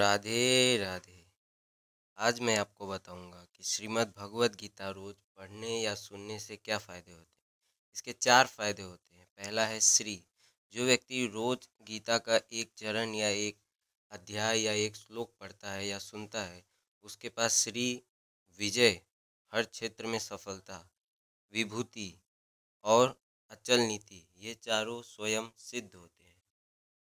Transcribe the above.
राधे राधे। आज मैं आपको बताऊँगा कि श्रीमद् भगवत गीता रोज पढ़ने या सुनने से क्या फ़ायदे होते हैं। इसके चार फ़ायदे होते हैं। पहला है श्री। जो व्यक्ति रोज गीता का एक चरण या एक अध्याय या एक श्लोक पढ़ता है या सुनता है, उसके पास श्री विजय हर क्षेत्र में सफलता, विभूति और अचल नीति, ये चारों स्वयं सिद्ध होते